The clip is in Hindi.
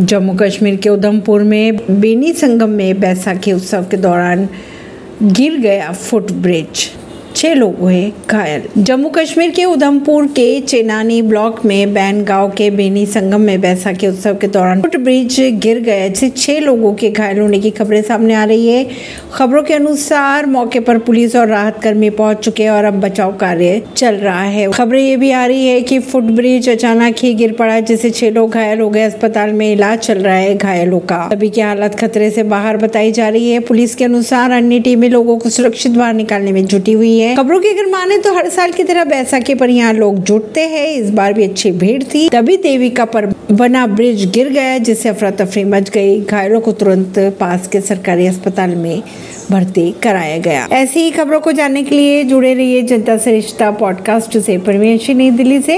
जम्मू कश्मीर के उधमपुर में बेनी संगम में बैसाखी उत्सव के दौरान गिर गया फुट ब्रिज। छह लोग हुए घायल। जम्मू कश्मीर के उधमपुर के चेनानी ब्लॉक में बैन गाँव के बेनी संगम में बैसाखी उत्सव के दौरान फुट ब्रिज गिर गया जिससे छह लोगों के घायल होने की खबरें सामने आ रही है। खबरों के अनुसार मौके पर पुलिस और राहत कर्मी पहुँच चुके हैं और अब बचाव कार्य चल रहा है। खबरें ये भी आ रही है की फुट ब्रिज अचानक ही गिर पड़ा, जिससे छह लोग घायल हो गए। अस्पताल में इलाज चल रहा है घायलों का। सभी की हालत खतरे से बाहर बताई जा रही है। पुलिस के अनुसार अन्य टीमें लोगों को सुरक्षित बाहर निकालने में जुटी हुई है। खबरों की अगर माने तो हर साल की तरह बैसाखी पर यहाँ लोग जुटते हैं। इस बार भी अच्छी भीड़ थी। तभी देवी का पर बना ब्रिज गिर गया, जिससे अफरा तफरी मच गई। घायलों को तुरंत पास के सरकारी अस्पताल में भर्ती कराया गया। ऐसी ही खबरों को जानने के लिए जुड़े रहिए जनता से रिश्ता पॉडकास्ट से। परमेश नई दिल्ली से।